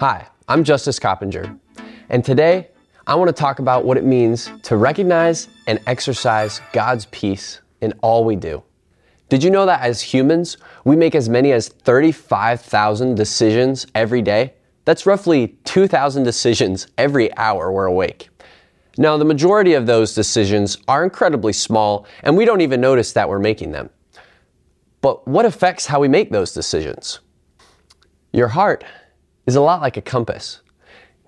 Hi, I'm Justus Coppinger, and today I want to talk about what it means to recognize and exercise God's peace in all we do. Did you know that as humans, we make as many as 35,000 decisions every day? That's roughly 2,000 decisions every hour we're awake. Now, the majority of those decisions are incredibly small, and we don't even notice that we're making them. But what affects how we make those decisions? Your heart is a lot like a compass,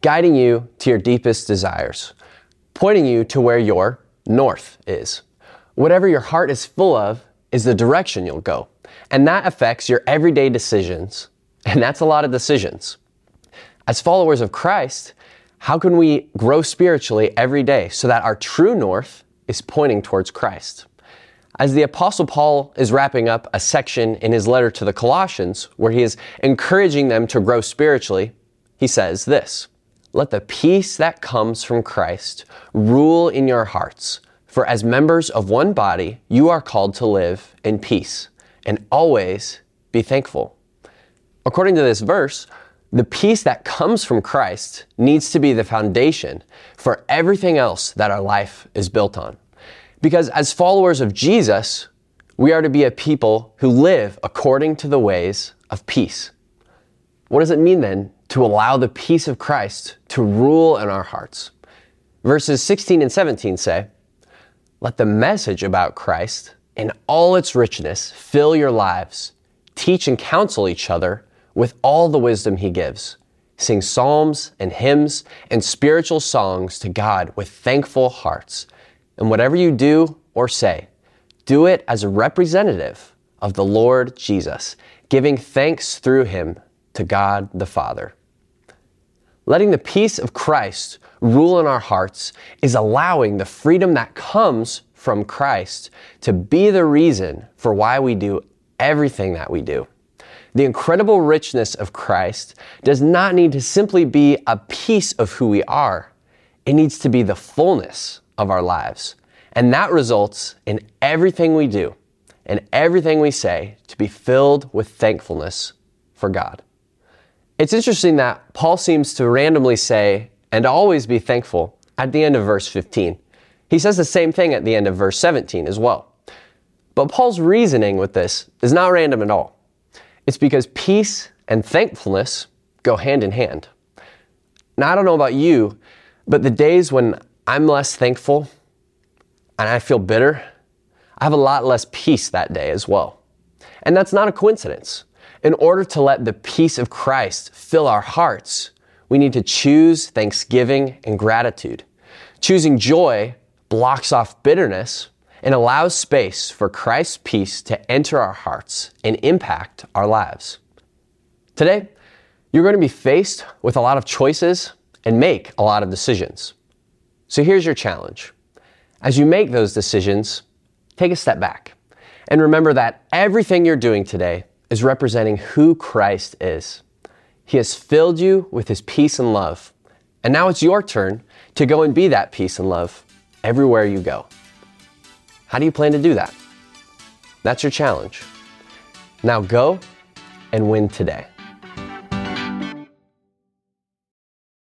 guiding you to your deepest desires, pointing you to where your north is. Whatever your heart is full of is the direction you'll go. And that affects your everyday decisions. And that's a lot of decisions. As followers of Christ, how can we grow spiritually every day so that our true north is pointing towards Christ? As the Apostle Paul is wrapping up a section in his letter to the Colossians where he is encouraging them to grow spiritually, he says this Let the peace that comes from Christ rule in your hearts, for as members of one body, you are called to live in peace and always be thankful. According to this verse, the peace that comes from Christ needs to be the foundation for everything else that our life is built on. Because as followers of Jesus, we are to be a people who live according to the ways of peace. What does it mean then to allow the peace of Christ to rule in our hearts? Verses 16 and 17 say, Let the message about Christ in all its richness fill your lives. Teach and counsel each other with all the wisdom he gives. Sing psalms and hymns and spiritual songs to God with thankful hearts and whatever you do or say, do it as a representative of the Lord Jesus, giving thanks through him to God the Father. Letting the peace of Christ rule in our hearts is allowing the freedom that comes from Christ to be the reason for why we do everything that we do. The incredible richness of Christ does not need to simply be a piece of who we are. It needs to be the fullness of our lives. And that results in everything we do and everything we say to be filled with thankfulness for God. It's interesting that Paul seems to randomly say, and always be thankful at the end of verse 15. He says the same thing at the end of verse 17 as well. But Paul's reasoning with this is not random at all. It's because peace and thankfulness go hand in hand. Now, I don't know about you, but the days when I'm less thankful and I feel bitter, I have a lot less peace that day as well. And that's not a coincidence. In order to let the peace of Christ fill our hearts, we need to choose thanksgiving and gratitude. Choosing joy blocks off bitterness and allows space for Christ's peace to enter our hearts and impact our lives. Today, you're going to be faced with a lot of choices and make a lot of decisions. So here's your challenge. As you make those decisions, take a step back and remember that everything you're doing today is representing who Christ is. He has filled you with His peace and love. And now it's your turn to go and be that peace and love everywhere you go. How do you plan to do that? That's your challenge. Now go and win today.